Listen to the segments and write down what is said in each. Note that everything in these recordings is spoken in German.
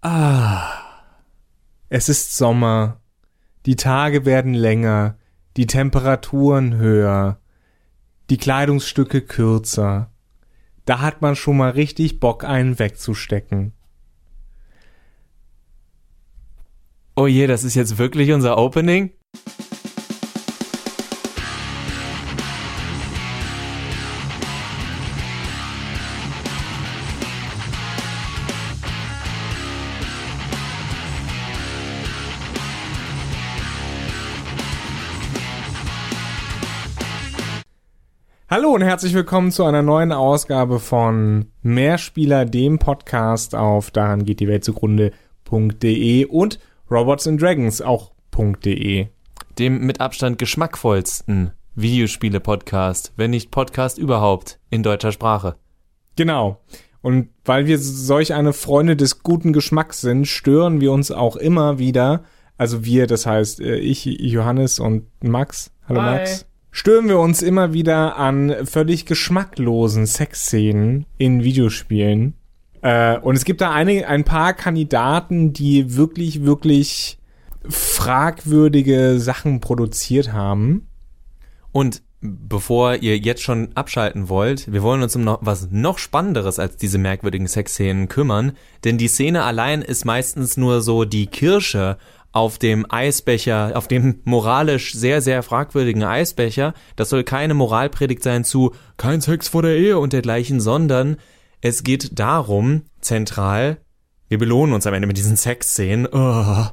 Ah. Es ist Sommer. Die Tage werden länger, die Temperaturen höher, die Kleidungsstücke kürzer. Da hat man schon mal richtig Bock, einen wegzustecken. Oh je, das ist jetzt wirklich unser Opening? Hallo und herzlich willkommen zu einer neuen Ausgabe von Mehrspieler, dem Podcast auf daran geht die Welt zugrunde.de und Robots and Dragons auch.de. Dem mit Abstand geschmackvollsten Videospiele-Podcast, wenn nicht Podcast überhaupt in deutscher Sprache. Genau. Und weil wir solch eine Freunde des guten Geschmacks sind, stören wir uns auch immer wieder, also wir, das heißt äh, ich, Johannes und Max. Hallo Hi. Max stören wir uns immer wieder an völlig geschmacklosen Sexszenen in Videospielen. Äh, und es gibt da einige, ein paar Kandidaten, die wirklich, wirklich fragwürdige Sachen produziert haben. Und bevor ihr jetzt schon abschalten wollt, wir wollen uns um noch was noch spannenderes als diese merkwürdigen Sexszenen kümmern, denn die Szene allein ist meistens nur so die Kirsche auf dem Eisbecher, auf dem moralisch sehr, sehr fragwürdigen Eisbecher. Das soll keine Moralpredigt sein zu kein Sex vor der Ehe und dergleichen, sondern es geht darum, zentral, wir belohnen uns am Ende mit diesen Sexszenen oh,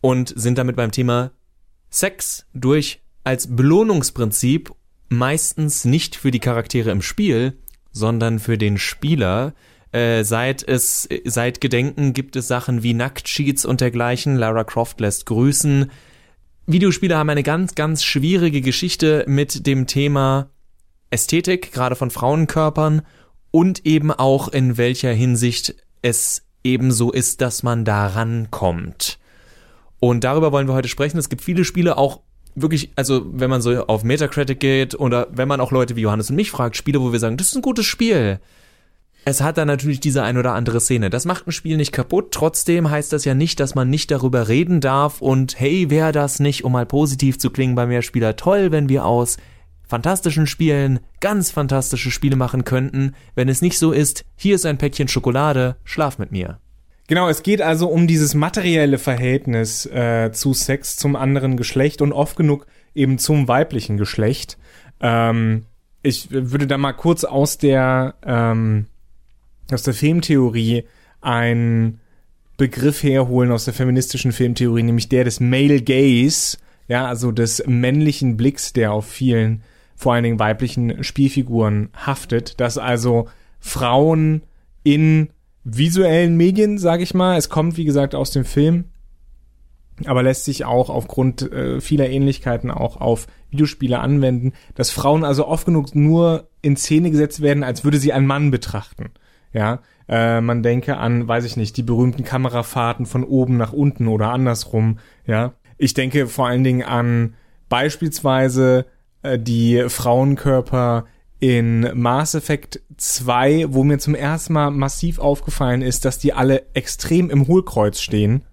und sind damit beim Thema Sex durch als Belohnungsprinzip meistens nicht für die Charaktere im Spiel, sondern für den Spieler, äh, seit es, seit Gedenken gibt es Sachen wie Nacktsheets und dergleichen. Lara Croft lässt grüßen. Videospiele haben eine ganz, ganz schwierige Geschichte mit dem Thema Ästhetik, gerade von Frauenkörpern und eben auch in welcher Hinsicht es eben so ist, dass man da rankommt. Und darüber wollen wir heute sprechen. Es gibt viele Spiele auch wirklich, also wenn man so auf Metacritic geht oder wenn man auch Leute wie Johannes und mich fragt, Spiele, wo wir sagen, das ist ein gutes Spiel es hat dann natürlich diese ein oder andere Szene. Das macht ein Spiel nicht kaputt. Trotzdem heißt das ja nicht, dass man nicht darüber reden darf und hey, wäre das nicht, um mal positiv zu klingen bei Mehrspieler, toll, wenn wir aus fantastischen Spielen ganz fantastische Spiele machen könnten. Wenn es nicht so ist, hier ist ein Päckchen Schokolade, schlaf mit mir. Genau, es geht also um dieses materielle Verhältnis äh, zu Sex zum anderen Geschlecht und oft genug eben zum weiblichen Geschlecht. Ähm, ich würde da mal kurz aus der ähm, aus der Filmtheorie einen Begriff herholen aus der feministischen Filmtheorie, nämlich der des Male Gaze, ja, also des männlichen Blicks, der auf vielen, vor allen Dingen weiblichen Spielfiguren haftet, dass also Frauen in visuellen Medien, sage ich mal, es kommt wie gesagt aus dem Film, aber lässt sich auch aufgrund äh, vieler Ähnlichkeiten auch auf Videospiele anwenden, dass Frauen also oft genug nur in Szene gesetzt werden, als würde sie ein Mann betrachten. Ja, äh, man denke an, weiß ich nicht, die berühmten Kamerafahrten von oben nach unten oder andersrum. Ja, ich denke vor allen Dingen an beispielsweise äh, die Frauenkörper in Mass Effect 2, wo mir zum ersten Mal massiv aufgefallen ist, dass die alle extrem im Hohlkreuz stehen.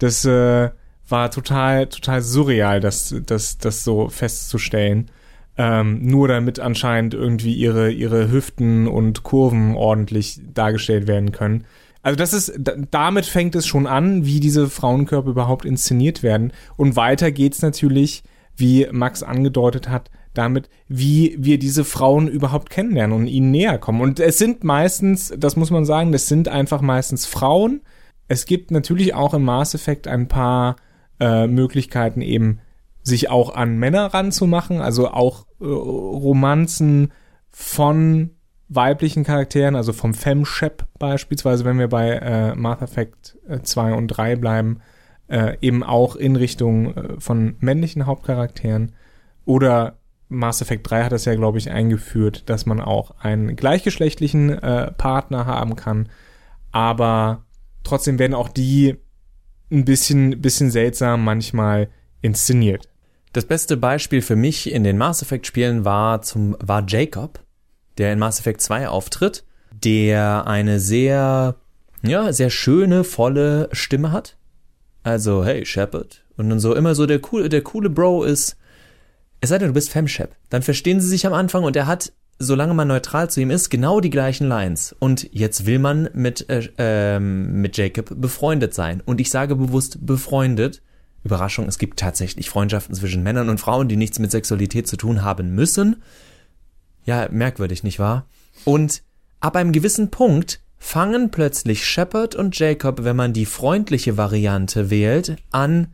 Das äh, war total, total surreal, das, das, das so festzustellen ähm, nur damit anscheinend irgendwie ihre, ihre Hüften und Kurven ordentlich dargestellt werden können. Also das ist, damit fängt es schon an, wie diese Frauenkörper überhaupt inszeniert werden. Und weiter geht's natürlich, wie Max angedeutet hat, damit, wie wir diese Frauen überhaupt kennenlernen und ihnen näher kommen. Und es sind meistens, das muss man sagen, das sind einfach meistens Frauen. Es gibt natürlich auch im Mass Effect ein paar äh, Möglichkeiten eben sich auch an Männer ranzumachen, also auch äh, Romanzen von weiblichen Charakteren, also vom Femshep beispielsweise, wenn wir bei äh, Mass Effect 2 äh, und 3 bleiben, äh, eben auch in Richtung äh, von männlichen Hauptcharakteren. Oder Mass Effect 3 hat das ja, glaube ich, eingeführt, dass man auch einen gleichgeschlechtlichen äh, Partner haben kann. Aber trotzdem werden auch die ein bisschen, bisschen seltsam manchmal inszeniert. Das beste Beispiel für mich in den Mass Effect Spielen war zum, war Jacob, der in Mass Effect 2 auftritt, der eine sehr ja, sehr schöne, volle Stimme hat. Also, hey, Shepard. Und dann so immer so der coole, der coole Bro ist, es sei denn, du bist Femshep. Dann verstehen sie sich am Anfang und er hat, solange man neutral zu ihm ist, genau die gleichen Lines. Und jetzt will man mit, äh, ähm, mit Jacob befreundet sein. Und ich sage bewusst befreundet. Überraschung, es gibt tatsächlich Freundschaften zwischen Männern und Frauen, die nichts mit Sexualität zu tun haben müssen. Ja, merkwürdig, nicht wahr? Und ab einem gewissen Punkt fangen plötzlich Shepard und Jacob, wenn man die freundliche Variante wählt, an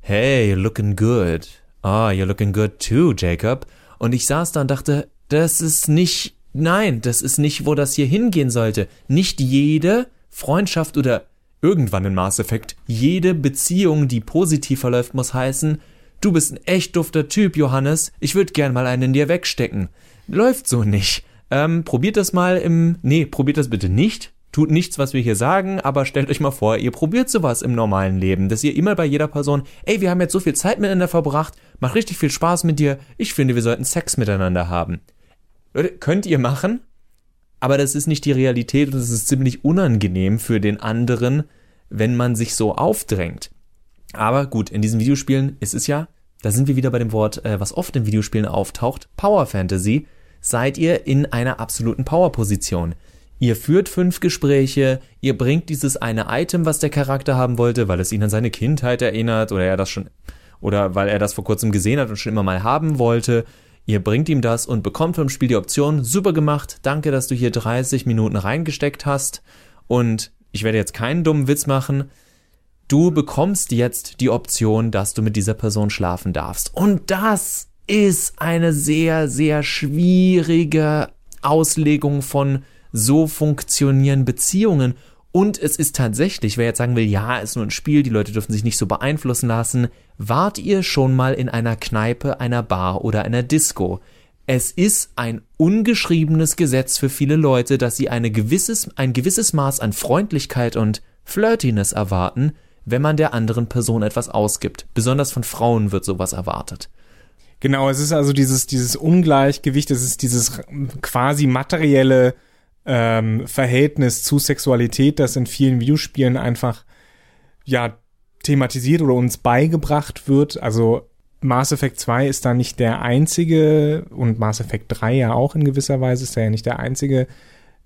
Hey, looking good. Oh, you're looking good too, Jacob. Und ich saß da und dachte, das ist nicht, nein, das ist nicht, wo das hier hingehen sollte. Nicht jede Freundschaft oder irgendwann in Mass Effect, jede Beziehung, die positiv verläuft, muss heißen, du bist ein echt dufter Typ, Johannes, ich würde gern mal einen in dir wegstecken. Läuft so nicht. Ähm, probiert das mal im. Nee, probiert das bitte nicht. Tut nichts, was wir hier sagen, aber stellt euch mal vor, ihr probiert sowas im normalen Leben, dass ihr immer bei jeder Person, ey, wir haben jetzt so viel Zeit miteinander verbracht, macht richtig viel Spaß mit dir, ich finde, wir sollten Sex miteinander haben. Leute, könnt ihr machen, aber das ist nicht die Realität und es ist ziemlich unangenehm für den anderen, wenn man sich so aufdrängt. Aber gut, in diesen Videospielen ist es ja, da sind wir wieder bei dem Wort, äh, was oft in Videospielen auftaucht, Power Fantasy seid ihr in einer absoluten Powerposition. Ihr führt fünf Gespräche, ihr bringt dieses eine Item, was der Charakter haben wollte, weil es ihn an seine Kindheit erinnert oder er das schon oder weil er das vor kurzem gesehen hat und schon immer mal haben wollte. Ihr bringt ihm das und bekommt vom Spiel die Option, super gemacht, danke, dass du hier 30 Minuten reingesteckt hast und ich werde jetzt keinen dummen Witz machen. Du bekommst jetzt die Option, dass du mit dieser Person schlafen darfst. Und das ist eine sehr, sehr schwierige Auslegung von so funktionieren Beziehungen. Und es ist tatsächlich, wer jetzt sagen will, ja, ist nur ein Spiel, die Leute dürfen sich nicht so beeinflussen lassen, wart ihr schon mal in einer Kneipe, einer Bar oder einer Disco? Es ist ein ungeschriebenes Gesetz für viele Leute, dass sie eine gewisses, ein gewisses Maß an Freundlichkeit und Flirtiness erwarten, wenn man der anderen Person etwas ausgibt. Besonders von Frauen wird sowas erwartet. Genau, es ist also dieses, dieses Ungleichgewicht, es ist dieses quasi materielle ähm, Verhältnis zu Sexualität, das in vielen Videospielen einfach ja thematisiert oder uns beigebracht wird. Also Mass Effect 2 ist da nicht der einzige und Mass Effect 3 ja auch in gewisser Weise ist da ja nicht der einzige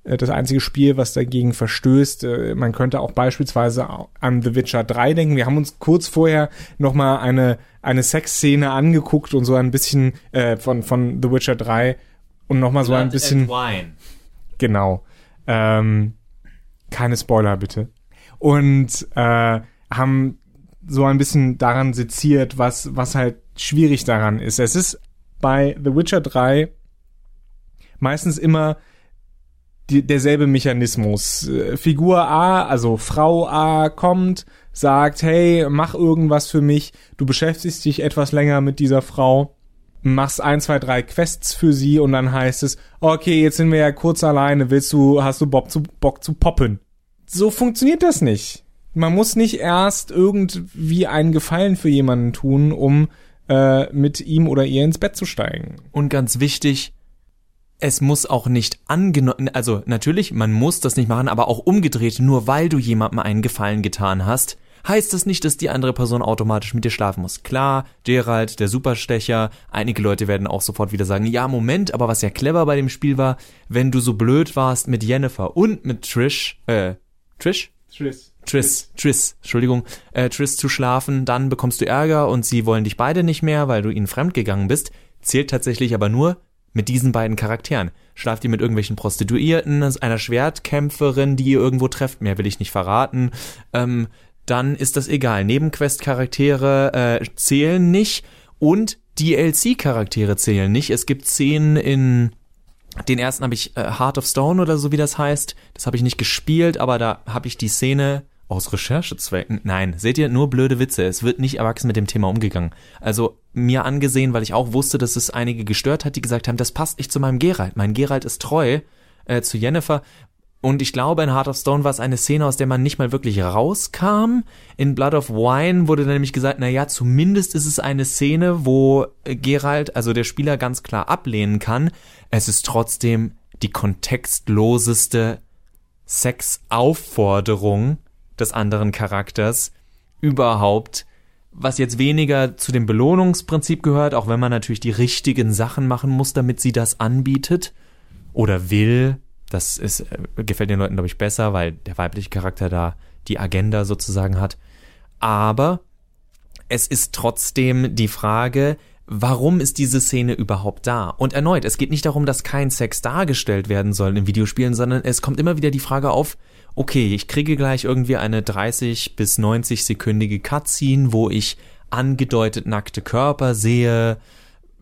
äh, das einzige Spiel, was dagegen verstößt. Äh, man könnte auch beispielsweise an The Witcher 3 denken. Wir haben uns kurz vorher nochmal eine, eine Sexszene angeguckt und so ein bisschen äh, von, von The Witcher 3 und nochmal so ein bisschen. Genau. Ähm, keine Spoiler bitte. Und äh, haben so ein bisschen daran seziert, was, was halt schwierig daran ist. Es ist bei The Witcher 3 meistens immer die, derselbe Mechanismus. Äh, Figur A, also Frau A, kommt, sagt, hey, mach irgendwas für mich, du beschäftigst dich etwas länger mit dieser Frau, machst ein, zwei, drei Quests für sie und dann heißt es, okay, jetzt sind wir ja kurz alleine, willst du, hast du Bock zu, Bock zu poppen? So funktioniert das nicht. Man muss nicht erst irgendwie einen Gefallen für jemanden tun, um äh, mit ihm oder ihr ins Bett zu steigen. Und ganz wichtig, es muss auch nicht angenommen, also natürlich, man muss das nicht machen, aber auch umgedreht, nur weil du jemandem einen Gefallen getan hast, heißt das nicht, dass die andere Person automatisch mit dir schlafen muss. Klar, Gerald, der Superstecher, einige Leute werden auch sofort wieder sagen, ja, Moment, aber was ja clever bei dem Spiel war, wenn du so blöd warst mit Jennifer und mit Trish, äh, Trish? Trish. Triss, Triss, Entschuldigung, äh, Triss zu schlafen, dann bekommst du Ärger und sie wollen dich beide nicht mehr, weil du ihnen fremdgegangen bist, zählt tatsächlich aber nur, mit diesen beiden Charakteren. Schlaft ihr mit irgendwelchen Prostituierten, einer Schwertkämpferin, die ihr irgendwo trefft, mehr will ich nicht verraten, ähm, dann ist das egal. Nebenquest-Charaktere äh, zählen nicht und DLC-Charaktere zählen nicht. Es gibt Szenen in den ersten habe ich äh, Heart of Stone oder so wie das heißt. Das habe ich nicht gespielt, aber da habe ich die Szene aus Recherchezwecken. Nein, seht ihr, nur blöde Witze. Es wird nicht erwachsen mit dem Thema umgegangen. Also mir angesehen, weil ich auch wusste, dass es einige gestört hat, die gesagt haben, das passt nicht zu meinem Geralt. Mein Geralt ist treu äh, zu Jennifer. Und ich glaube, in Heart of Stone war es eine Szene, aus der man nicht mal wirklich rauskam. In Blood of Wine wurde dann nämlich gesagt, na ja, zumindest ist es eine Szene, wo Geralt, also der Spieler ganz klar ablehnen kann. Es ist trotzdem die kontextloseste Sexaufforderung des anderen Charakters überhaupt, was jetzt weniger zu dem Belohnungsprinzip gehört, auch wenn man natürlich die richtigen Sachen machen muss, damit sie das anbietet oder will. Das ist, äh, gefällt den Leuten, glaube ich, besser, weil der weibliche Charakter da die Agenda sozusagen hat. Aber es ist trotzdem die Frage, warum ist diese Szene überhaupt da? Und erneut, es geht nicht darum, dass kein Sex dargestellt werden soll in Videospielen, sondern es kommt immer wieder die Frage auf, okay, ich kriege gleich irgendwie eine 30 bis 90 sekündige Cutscene, wo ich angedeutet nackte Körper sehe,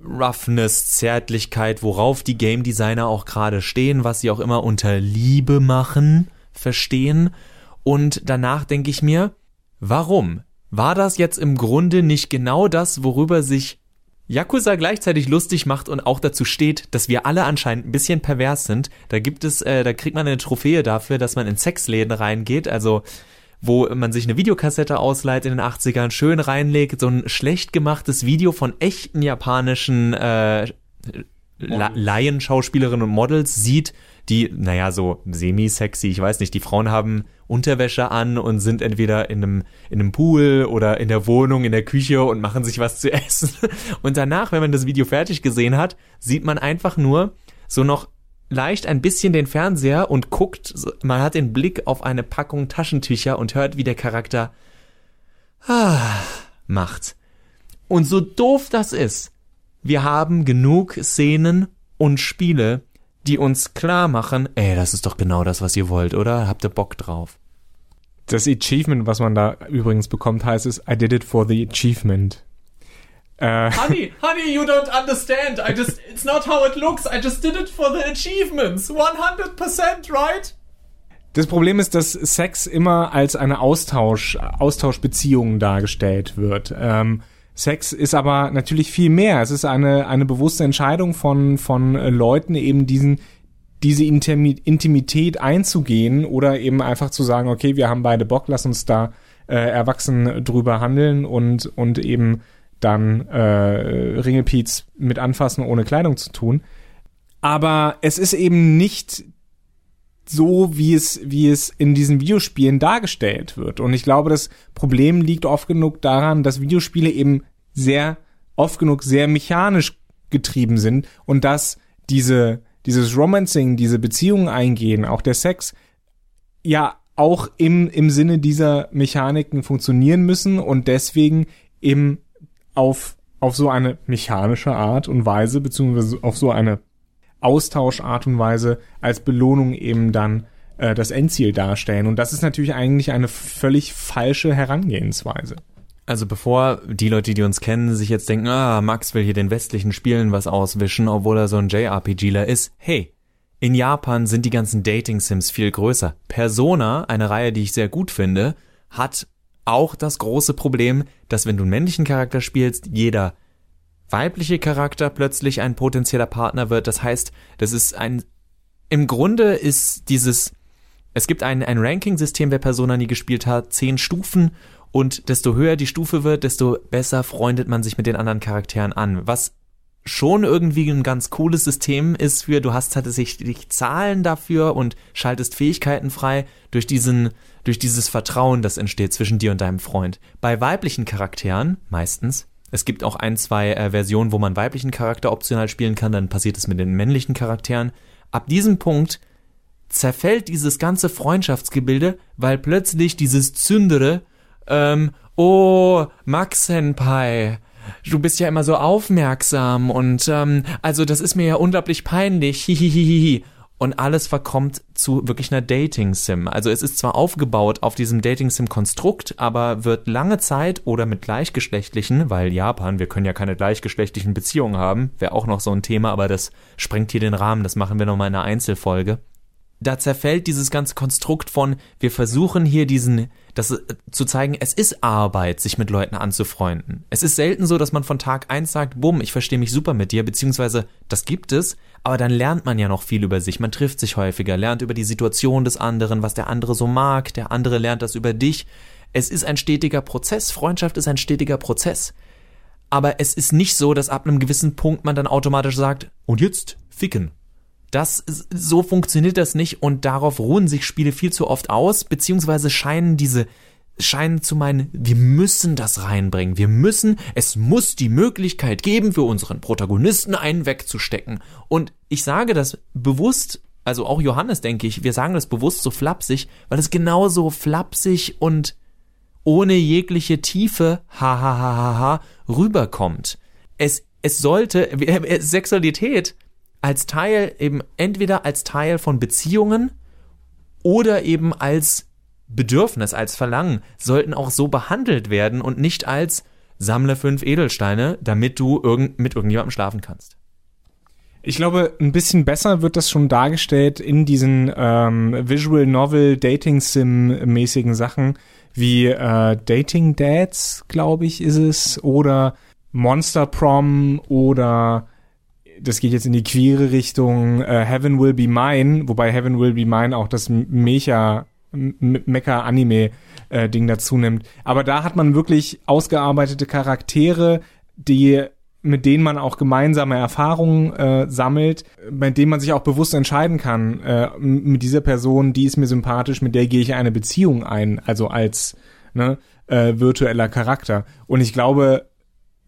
Roughness, Zärtlichkeit, worauf die Game Designer auch gerade stehen, was sie auch immer unter Liebe machen, verstehen. Und danach denke ich mir, warum? War das jetzt im Grunde nicht genau das, worüber sich Yakuza gleichzeitig lustig macht und auch dazu steht, dass wir alle anscheinend ein bisschen pervers sind. Da gibt es, äh, da kriegt man eine Trophäe dafür, dass man in Sexläden reingeht, also wo man sich eine Videokassette ausleiht in den 80ern, schön reinlegt, so ein schlecht gemachtes Video von echten japanischen äh, Laienschauspielerinnen und Models sieht, die, naja, so semi-sexy, ich weiß nicht, die Frauen haben Unterwäsche an und sind entweder in einem, in einem Pool oder in der Wohnung, in der Küche und machen sich was zu essen. Und danach, wenn man das Video fertig gesehen hat, sieht man einfach nur so noch leicht ein bisschen den Fernseher und guckt, man hat den Blick auf eine Packung Taschentücher und hört, wie der Charakter ah, macht. Und so doof das ist, wir haben genug Szenen und Spiele, die uns klar machen, ey, das ist doch genau das, was ihr wollt, oder? Habt ihr Bock drauf? Das Achievement, was man da übrigens bekommt, heißt es, I did it for the achievement. Äh, honey, honey, you don't understand. I just, it's not how it looks. I just did it for the achievements. 100%, right? Das Problem ist, dass Sex immer als eine Austausch, Austauschbeziehung dargestellt wird. Ähm, Sex ist aber natürlich viel mehr. Es ist eine, eine bewusste Entscheidung von, von Leuten, eben diesen, diese Intimität einzugehen oder eben einfach zu sagen, okay, wir haben beide Bock, lass uns da äh, erwachsen drüber handeln und, und eben dann äh, Ringelpiez mit anfassen, ohne Kleidung zu tun. Aber es ist eben nicht so, wie es, wie es in diesen Videospielen dargestellt wird. Und ich glaube, das Problem liegt oft genug daran, dass Videospiele eben sehr, oft genug sehr mechanisch getrieben sind und dass diese, dieses Romancing, diese Beziehungen eingehen, auch der Sex, ja auch im, im Sinne dieser Mechaniken funktionieren müssen und deswegen eben auf, auf so eine mechanische Art und Weise, beziehungsweise auf so eine Austauschart und Weise als Belohnung eben dann äh, das Endziel darstellen. Und das ist natürlich eigentlich eine völlig falsche Herangehensweise. Also bevor die Leute, die uns kennen, sich jetzt denken, ah, Max will hier den westlichen Spielen was auswischen, obwohl er so ein JRPGler ist. Hey, in Japan sind die ganzen Dating-Sims viel größer. Persona, eine Reihe, die ich sehr gut finde, hat auch das große Problem, dass wenn du einen männlichen Charakter spielst, jeder weibliche Charakter plötzlich ein potenzieller Partner wird. Das heißt, das ist ein, im Grunde ist dieses, es gibt ein, ein Ranking-System, wer Persona nie gespielt hat, zehn Stufen und desto höher die Stufe wird, desto besser freundet man sich mit den anderen Charakteren an. Was schon irgendwie ein ganz cooles System ist für, du hast tatsächlich Zahlen dafür und schaltest Fähigkeiten frei durch diesen, durch dieses Vertrauen, das entsteht zwischen dir und deinem Freund. Bei weiblichen Charakteren, meistens, es gibt auch ein, zwei äh, Versionen, wo man weiblichen Charakter optional spielen kann, dann passiert es mit den männlichen Charakteren. Ab diesem Punkt zerfällt dieses ganze Freundschaftsgebilde, weil plötzlich dieses Zündere, ähm, oh, Max Senpai, du bist ja immer so aufmerksam und ähm, also das ist mir ja unglaublich peinlich, hihihihi und alles verkommt zu wirklich einer Dating-Sim. Also es ist zwar aufgebaut auf diesem Dating-Sim-Konstrukt, aber wird lange Zeit oder mit gleichgeschlechtlichen, weil Japan, wir können ja keine gleichgeschlechtlichen Beziehungen haben, wäre auch noch so ein Thema, aber das sprengt hier den Rahmen, das machen wir nochmal in einer Einzelfolge. Da zerfällt dieses ganze Konstrukt von, wir versuchen hier diesen das äh, zu zeigen, es ist Arbeit, sich mit Leuten anzufreunden. Es ist selten so, dass man von Tag eins sagt, bumm, ich verstehe mich super mit dir, beziehungsweise das gibt es, aber dann lernt man ja noch viel über sich, man trifft sich häufiger, lernt über die Situation des anderen, was der andere so mag, der andere lernt das über dich. Es ist ein stetiger Prozess, Freundschaft ist ein stetiger Prozess. Aber es ist nicht so, dass ab einem gewissen Punkt man dann automatisch sagt, und jetzt ficken. Das, so funktioniert das nicht und darauf ruhen sich Spiele viel zu oft aus, beziehungsweise scheinen diese scheinen zu meinen, wir müssen das reinbringen. Wir müssen, es muss die Möglichkeit geben, für unseren Protagonisten einen wegzustecken. Und ich sage das bewusst, also auch Johannes, denke ich, wir sagen das bewusst so flapsig, weil es genauso flapsig und ohne jegliche Tiefe, ha, ha, ha, ha, ha, rüberkommt. Es, es sollte, Sexualität als Teil eben entweder als Teil von Beziehungen oder eben als Bedürfnis, als Verlangen sollten auch so behandelt werden und nicht als sammle fünf Edelsteine, damit du irgend, mit irgendjemandem schlafen kannst. Ich glaube, ein bisschen besser wird das schon dargestellt in diesen ähm, Visual Novel Dating Sim mäßigen Sachen wie äh, Dating Dads, glaube ich, ist es oder Monster Prom oder das geht jetzt in die queere Richtung äh, Heaven Will Be Mine, wobei Heaven Will Be Mine auch das Mecha Mecha-Anime-Ding äh, dazu nimmt. Aber da hat man wirklich ausgearbeitete Charaktere, die mit denen man auch gemeinsame Erfahrungen äh, sammelt, bei denen man sich auch bewusst entscheiden kann, äh, mit dieser Person, die ist mir sympathisch, mit der gehe ich eine Beziehung ein, also als ne, äh, virtueller Charakter. Und ich glaube,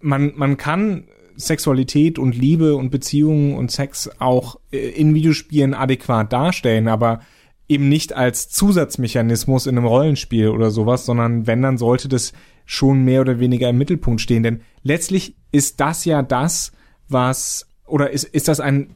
man, man kann Sexualität und Liebe und Beziehungen und Sex auch äh, in Videospielen adäquat darstellen, aber eben nicht als Zusatzmechanismus in einem Rollenspiel oder sowas, sondern wenn, dann sollte das schon mehr oder weniger im Mittelpunkt stehen. Denn letztlich ist das ja das, was, oder ist, ist das ein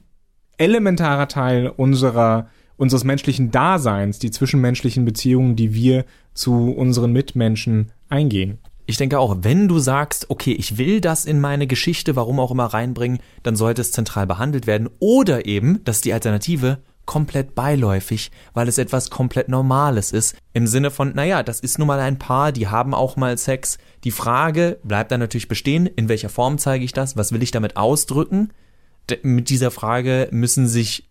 elementarer Teil unserer, unseres menschlichen Daseins, die zwischenmenschlichen Beziehungen, die wir zu unseren Mitmenschen eingehen. Ich denke auch, wenn du sagst, okay, ich will das in meine Geschichte, warum auch immer reinbringen, dann sollte es zentral behandelt werden. Oder eben, das ist die Alternative, komplett beiläufig, weil es etwas komplett Normales ist. Im Sinne von, naja, das ist nun mal ein Paar, die haben auch mal Sex. Die Frage bleibt dann natürlich bestehen, in welcher Form zeige ich das, was will ich damit ausdrücken? D mit dieser Frage müssen sich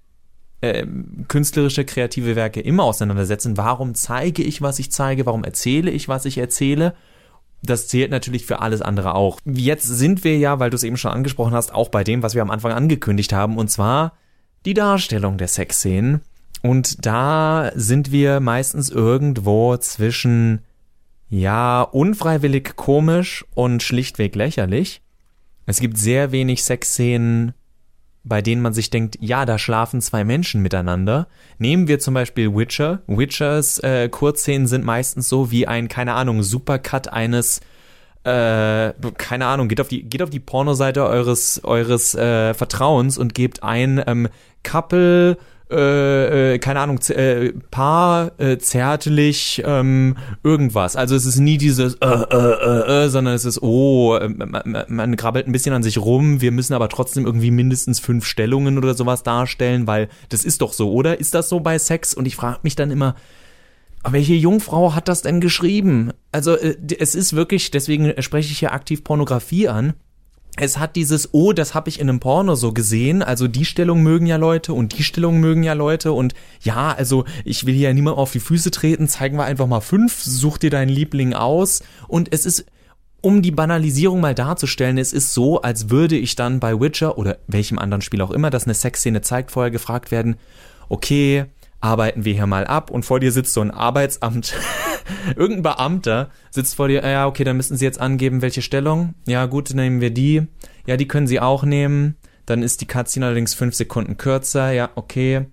äh, künstlerische, kreative Werke immer auseinandersetzen. Warum zeige ich, was ich zeige? Warum erzähle ich, was ich erzähle? Das zählt natürlich für alles andere auch. Jetzt sind wir ja, weil du es eben schon angesprochen hast, auch bei dem, was wir am Anfang angekündigt haben, und zwar die Darstellung der Sexszenen. Und da sind wir meistens irgendwo zwischen, ja, unfreiwillig komisch und schlichtweg lächerlich. Es gibt sehr wenig Sexszenen, bei denen man sich denkt, ja, da schlafen zwei Menschen miteinander. Nehmen wir zum Beispiel Witcher. Witchers äh, Kurzszenen sind meistens so wie ein, keine Ahnung, Supercut eines äh, keine Ahnung, geht auf die, geht auf die Pornoseite eures, eures äh, Vertrauens und gebt ein ähm, Couple, äh, äh, keine Ahnung, äh, Paar, äh, zärtlich, ähm, irgendwas. Also es ist nie dieses äh, äh, äh, äh, sondern es ist, oh, äh, man, man krabbelt ein bisschen an sich rum, wir müssen aber trotzdem irgendwie mindestens fünf Stellungen oder sowas darstellen, weil das ist doch so, oder? Ist das so bei Sex? Und ich frage mich dann immer, welche Jungfrau hat das denn geschrieben? Also äh, es ist wirklich, deswegen spreche ich hier aktiv Pornografie an es hat dieses, oh, das habe ich in einem Porno so gesehen, also die Stellung mögen ja Leute und die Stellung mögen ja Leute. Und ja, also ich will hier niemand auf die Füße treten, zeigen wir einfach mal fünf, such dir deinen Liebling aus. Und es ist, um die Banalisierung mal darzustellen, es ist so, als würde ich dann bei Witcher oder welchem anderen Spiel auch immer, das eine Sexszene zeigt, vorher gefragt werden, okay, arbeiten wir hier mal ab und vor dir sitzt so ein Arbeitsamt, irgendein Beamter sitzt vor dir, ja, okay, dann müssen Sie jetzt angeben, welche Stellung. Ja, gut, dann nehmen wir die. Ja, die können Sie auch nehmen. Dann ist die Cutscene allerdings fünf Sekunden kürzer. Ja, okay.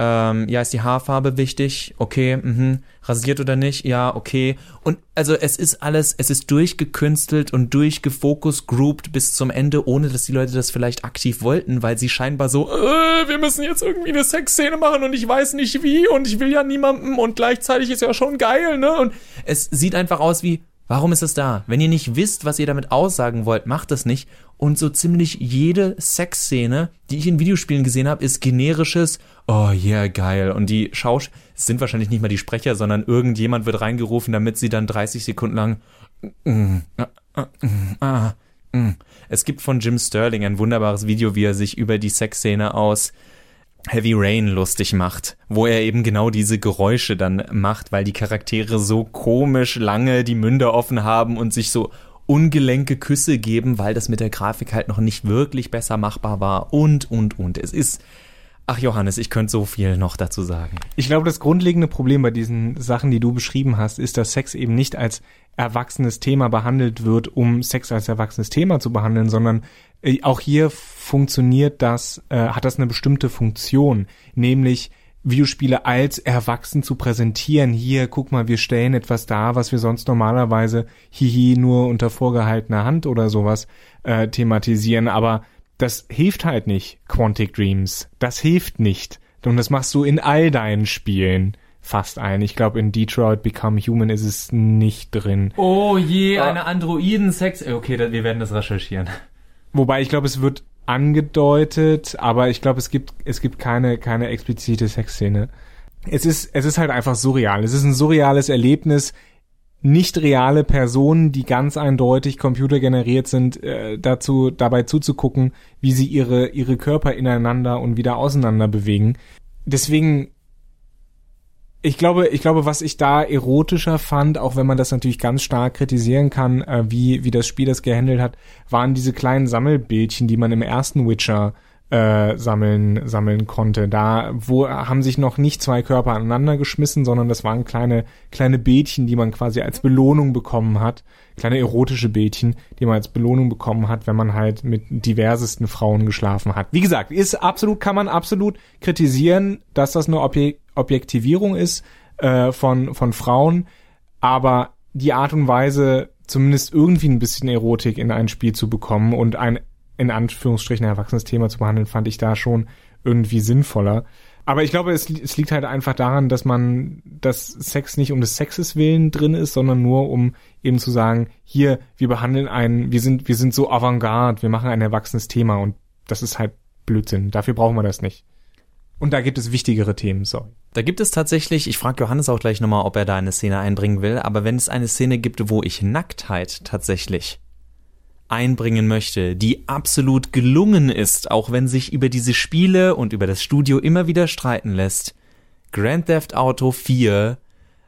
Ähm, ja, ist die Haarfarbe wichtig? Okay, mhm. Rasiert oder nicht? Ja, okay. Und also es ist alles, es ist durchgekünstelt und durchgefocus grouped bis zum Ende, ohne dass die Leute das vielleicht aktiv wollten, weil sie scheinbar so, äh, wir müssen jetzt irgendwie eine Sexszene machen und ich weiß nicht wie und ich will ja niemandem und gleichzeitig ist ja schon geil, ne? Und es sieht einfach aus wie, Warum ist es da? Wenn ihr nicht wisst, was ihr damit aussagen wollt, macht das nicht. Und so ziemlich jede Sexszene, die ich in Videospielen gesehen habe, ist generisches, oh yeah, geil. Und die Schausch sind wahrscheinlich nicht mal die Sprecher, sondern irgendjemand wird reingerufen, damit sie dann 30 Sekunden lang mm, ah, ah, mm. Es gibt von Jim Sterling ein wunderbares Video, wie er sich über die Sexszene aus Heavy Rain lustig macht, wo er eben genau diese Geräusche dann macht, weil die Charaktere so komisch lange die Münder offen haben und sich so ungelenke Küsse geben, weil das mit der Grafik halt noch nicht wirklich besser machbar war und, und, und. Es ist Ach Johannes, ich könnte so viel noch dazu sagen. Ich glaube, das grundlegende Problem bei diesen Sachen, die du beschrieben hast, ist, dass Sex eben nicht als erwachsenes Thema behandelt wird, um Sex als erwachsenes Thema zu behandeln, sondern äh, auch hier funktioniert das, äh, hat das eine bestimmte Funktion, nämlich Videospiele als erwachsen zu präsentieren. Hier, guck mal, wir stellen etwas dar, was wir sonst normalerweise hihi nur unter vorgehaltener Hand oder sowas äh, thematisieren, aber das hilft halt nicht, Quantic Dreams. Das hilft nicht. Und das machst du in all deinen Spielen fast ein. Ich glaube, in Detroit Become Human ist es nicht drin. Oh je, eine Androiden-Sex. Okay, wir werden das recherchieren. Wobei ich glaube, es wird angedeutet, aber ich glaube, es gibt, es gibt keine, keine explizite Sexszene. Es ist, es ist halt einfach surreal. Es ist ein surreales Erlebnis, nicht reale Personen, die ganz eindeutig computergeneriert sind, äh, dazu dabei zuzugucken, wie sie ihre ihre Körper ineinander und wieder auseinander bewegen. Deswegen ich glaube, ich glaube, was ich da erotischer fand, auch wenn man das natürlich ganz stark kritisieren kann, äh, wie wie das Spiel das gehandelt hat, waren diese kleinen Sammelbildchen, die man im ersten Witcher äh, sammeln sammeln konnte. Da wo haben sich noch nicht zwei Körper aneinander geschmissen, sondern das waren kleine kleine Bildchen, die man quasi als Belohnung bekommen hat, kleine erotische Bildchen, die man als Belohnung bekommen hat, wenn man halt mit diversesten Frauen geschlafen hat. Wie gesagt, ist absolut kann man absolut kritisieren, dass das eine Objek Objektivierung ist äh, von von Frauen, aber die Art und Weise zumindest irgendwie ein bisschen Erotik in ein Spiel zu bekommen und ein in Anführungsstrichen ein erwachsenes Thema zu behandeln, fand ich da schon irgendwie sinnvoller. Aber ich glaube, es, es liegt halt einfach daran, dass man, dass Sex nicht um des Sexes willen drin ist, sondern nur um eben zu sagen, hier, wir behandeln einen, wir sind, wir sind so avantgarde, wir machen ein erwachsenes Thema und das ist halt Blödsinn. Dafür brauchen wir das nicht. Und da gibt es wichtigere Themen, sorry. Da gibt es tatsächlich, ich frage Johannes auch gleich nochmal, ob er da eine Szene einbringen will, aber wenn es eine Szene gibt, wo ich Nacktheit tatsächlich einbringen möchte, die absolut gelungen ist, auch wenn sich über diese Spiele und über das Studio immer wieder streiten lässt. Grand Theft Auto 4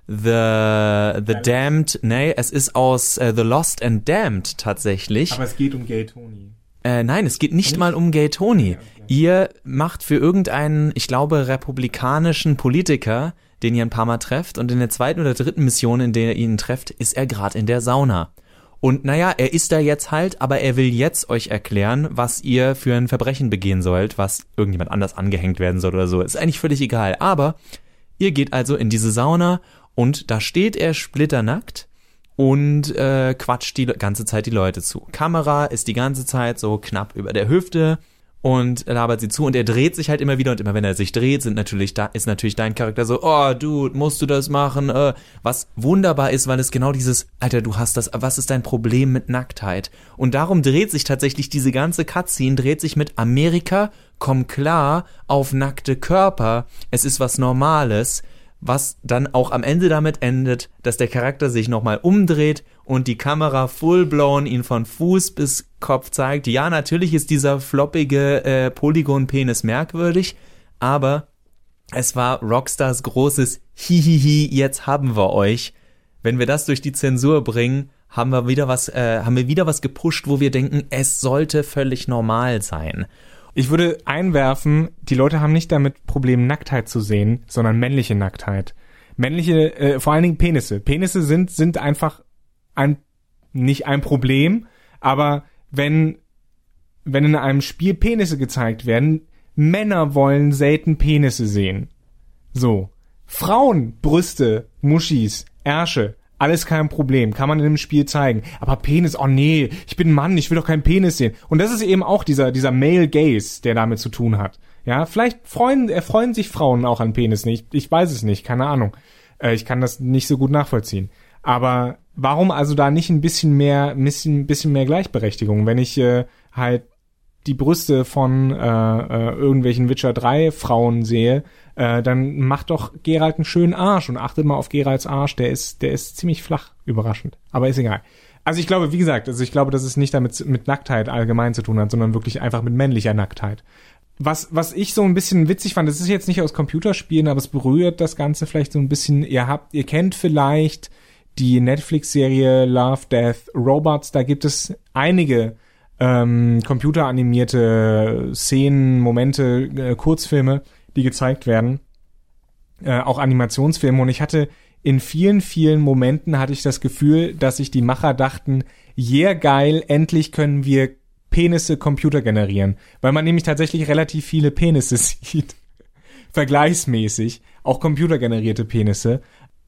The The Damned, nee, es ist aus äh, The Lost and Damned tatsächlich. Aber es geht um Gay Tony. Äh, nein, es geht nicht, nicht? mal um Gay Tony. Okay, okay. Ihr macht für irgendeinen, ich glaube, republikanischen Politiker, den ihr ein paar Mal trefft, und in der zweiten oder dritten Mission, in der ihr ihn trefft, ist er gerade in der Sauna. Und naja, er ist da jetzt halt, aber er will jetzt euch erklären, was ihr für ein Verbrechen begehen sollt, was irgendjemand anders angehängt werden soll oder so. Ist eigentlich völlig egal. Aber ihr geht also in diese Sauna und da steht er splitternackt und äh, quatscht die ganze Zeit die Leute zu. Kamera ist die ganze Zeit so knapp über der Hüfte und labert sie zu und er dreht sich halt immer wieder und immer wenn er sich dreht, sind natürlich da ist natürlich dein Charakter so, oh Dude, musst du das machen? Äh, was wunderbar ist, weil es genau dieses, Alter, du hast das, was ist dein Problem mit Nacktheit? Und darum dreht sich tatsächlich diese ganze Cutscene dreht sich mit Amerika, komm klar auf nackte Körper. Es ist was Normales was dann auch am Ende damit endet, dass der Charakter sich nochmal umdreht und die Kamera full-blown ihn von Fuß bis Kopf zeigt. Ja, natürlich ist dieser floppige äh, Polygon-Penis merkwürdig, aber es war Rockstars großes Hihihi, jetzt haben wir euch. Wenn wir das durch die Zensur bringen, haben wir wieder was, äh, haben wir wieder was gepusht, wo wir denken, es sollte völlig normal sein. Ich würde einwerfen, die Leute haben nicht damit Problem, Nacktheit zu sehen, sondern männliche Nacktheit. Männliche, äh, vor allen Dingen Penisse. Penisse sind, sind einfach ein, nicht ein Problem, aber wenn, wenn in einem Spiel Penisse gezeigt werden, Männer wollen selten Penisse sehen. So. Frauen, Brüste, Muschis, Ärsche, alles kein Problem, kann man in dem Spiel zeigen. Aber Penis, oh nee, ich bin Mann, ich will doch keinen Penis sehen. Und das ist eben auch dieser, dieser Male Gaze, der damit zu tun hat. Ja, vielleicht freuen, erfreuen sich Frauen auch an Penis nicht. Ich weiß es nicht, keine Ahnung. Äh, ich kann das nicht so gut nachvollziehen. Aber warum also da nicht ein bisschen mehr, ein bisschen, bisschen mehr Gleichberechtigung, wenn ich äh, halt die Brüste von äh, äh, irgendwelchen Witcher 3 Frauen sehe, äh, dann macht doch Geralt einen schönen Arsch und achtet mal auf Geralts Arsch, der ist, der ist ziemlich flach, überraschend. Aber ist egal. Also ich glaube, wie gesagt, also ich glaube, dass es nicht damit mit Nacktheit allgemein zu tun hat, sondern wirklich einfach mit männlicher Nacktheit. Was, was ich so ein bisschen witzig fand, das ist jetzt nicht aus Computerspielen, aber es berührt das Ganze vielleicht so ein bisschen. Ihr habt, ihr kennt vielleicht die Netflix-Serie Love, Death, Robots. Da gibt es einige ähm, computeranimierte Szenen, Momente, äh, Kurzfilme, die gezeigt werden. Äh, auch Animationsfilme. Und ich hatte in vielen, vielen Momenten hatte ich das Gefühl, dass sich die Macher dachten, yeah, geil, endlich können wir Penisse Computer generieren. Weil man nämlich tatsächlich relativ viele Penisse sieht. Vergleichsmäßig. Auch computergenerierte Penisse.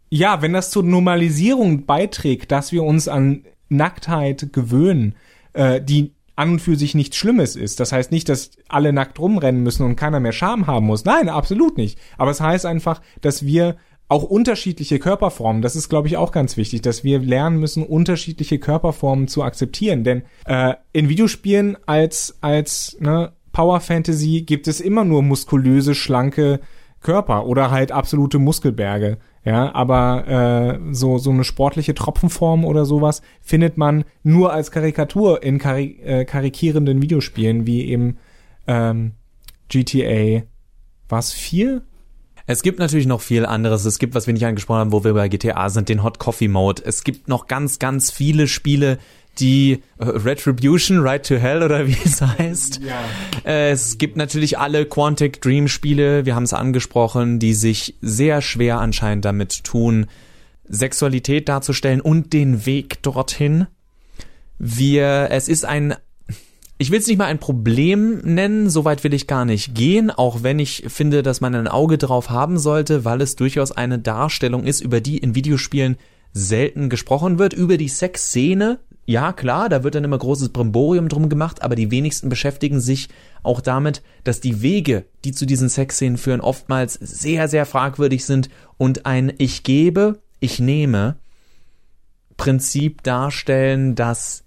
Ja, wenn das zur Normalisierung beiträgt, dass wir uns an Nacktheit gewöhnen, äh, die an und für sich nichts Schlimmes ist. Das heißt nicht, dass alle nackt rumrennen müssen und keiner mehr Scham haben muss. Nein, absolut nicht. Aber es heißt einfach, dass wir auch unterschiedliche Körperformen, das ist, glaube ich, auch ganz wichtig, dass wir lernen müssen, unterschiedliche Körperformen zu akzeptieren. Denn äh, in Videospielen als, als ne, Power Fantasy gibt es immer nur muskulöse, schlanke Körper oder halt absolute Muskelberge. Ja, aber äh, so so eine sportliche Tropfenform oder sowas findet man nur als Karikatur in kari äh, karikierenden Videospielen wie eben ähm, GTA was vier es gibt natürlich noch viel anderes. Es gibt, was wir nicht angesprochen haben, wo wir bei GTA sind, den Hot Coffee Mode. Es gibt noch ganz, ganz viele Spiele, die äh, Retribution, Right to Hell oder wie es heißt. Ja. Äh, es gibt natürlich alle Quantic Dream Spiele, wir haben es angesprochen, die sich sehr schwer anscheinend damit tun, Sexualität darzustellen und den Weg dorthin. Wir, es ist ein ich will es nicht mal ein Problem nennen, soweit will ich gar nicht gehen, auch wenn ich finde, dass man ein Auge drauf haben sollte, weil es durchaus eine Darstellung ist, über die in Videospielen selten gesprochen wird, über die Sexszene. Ja, klar, da wird dann immer großes Brimborium drum gemacht, aber die wenigsten beschäftigen sich auch damit, dass die Wege, die zu diesen Sexszenen führen, oftmals sehr, sehr fragwürdig sind und ein Ich gebe, ich nehme Prinzip darstellen, das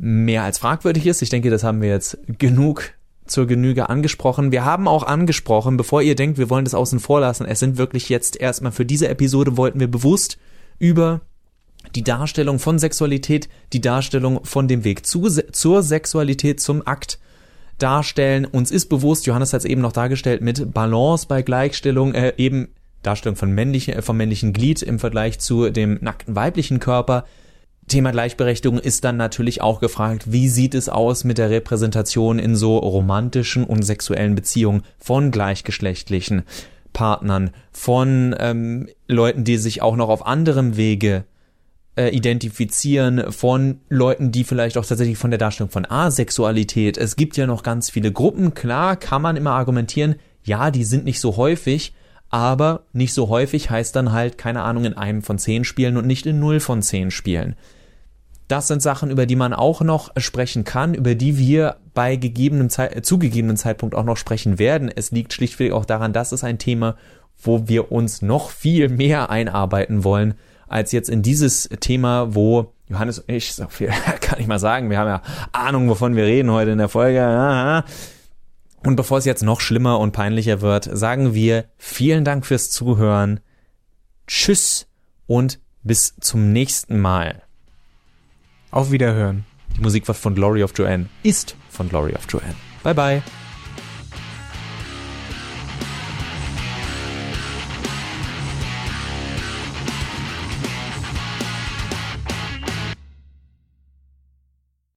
mehr als fragwürdig ist. Ich denke, das haben wir jetzt genug zur Genüge angesprochen. Wir haben auch angesprochen, bevor ihr denkt, wir wollen das außen vor lassen, es sind wirklich jetzt erstmal für diese Episode wollten wir bewusst über die Darstellung von Sexualität, die Darstellung von dem Weg zu, zur Sexualität, zum Akt darstellen. Uns ist bewusst, Johannes hat es eben noch dargestellt, mit Balance bei Gleichstellung, äh, eben Darstellung von männlichen, äh, vom männlichen Glied im Vergleich zu dem nackten weiblichen Körper, Thema Gleichberechtigung ist dann natürlich auch gefragt, wie sieht es aus mit der Repräsentation in so romantischen und sexuellen Beziehungen von gleichgeschlechtlichen Partnern, von ähm, Leuten, die sich auch noch auf anderem Wege äh, identifizieren, von Leuten, die vielleicht auch tatsächlich von der Darstellung von Asexualität. Es gibt ja noch ganz viele Gruppen, klar kann man immer argumentieren, ja, die sind nicht so häufig, aber nicht so häufig heißt dann halt, keine Ahnung, in einem von zehn Spielen und nicht in null von zehn Spielen. Das sind Sachen, über die man auch noch sprechen kann, über die wir bei gegebenem Zeit, äh, zugegebenen Zeitpunkt auch noch sprechen werden. Es liegt schlichtweg auch daran, dass es ein Thema, wo wir uns noch viel mehr einarbeiten wollen, als jetzt in dieses Thema, wo Johannes und ich, so viel kann ich mal sagen, wir haben ja Ahnung, wovon wir reden heute in der Folge. Und bevor es jetzt noch schlimmer und peinlicher wird, sagen wir vielen Dank fürs Zuhören. Tschüss und bis zum nächsten Mal. Auf Wiederhören. Die Musik war von Glory of Joanne. Ist von Glory of Joanne. Bye bye.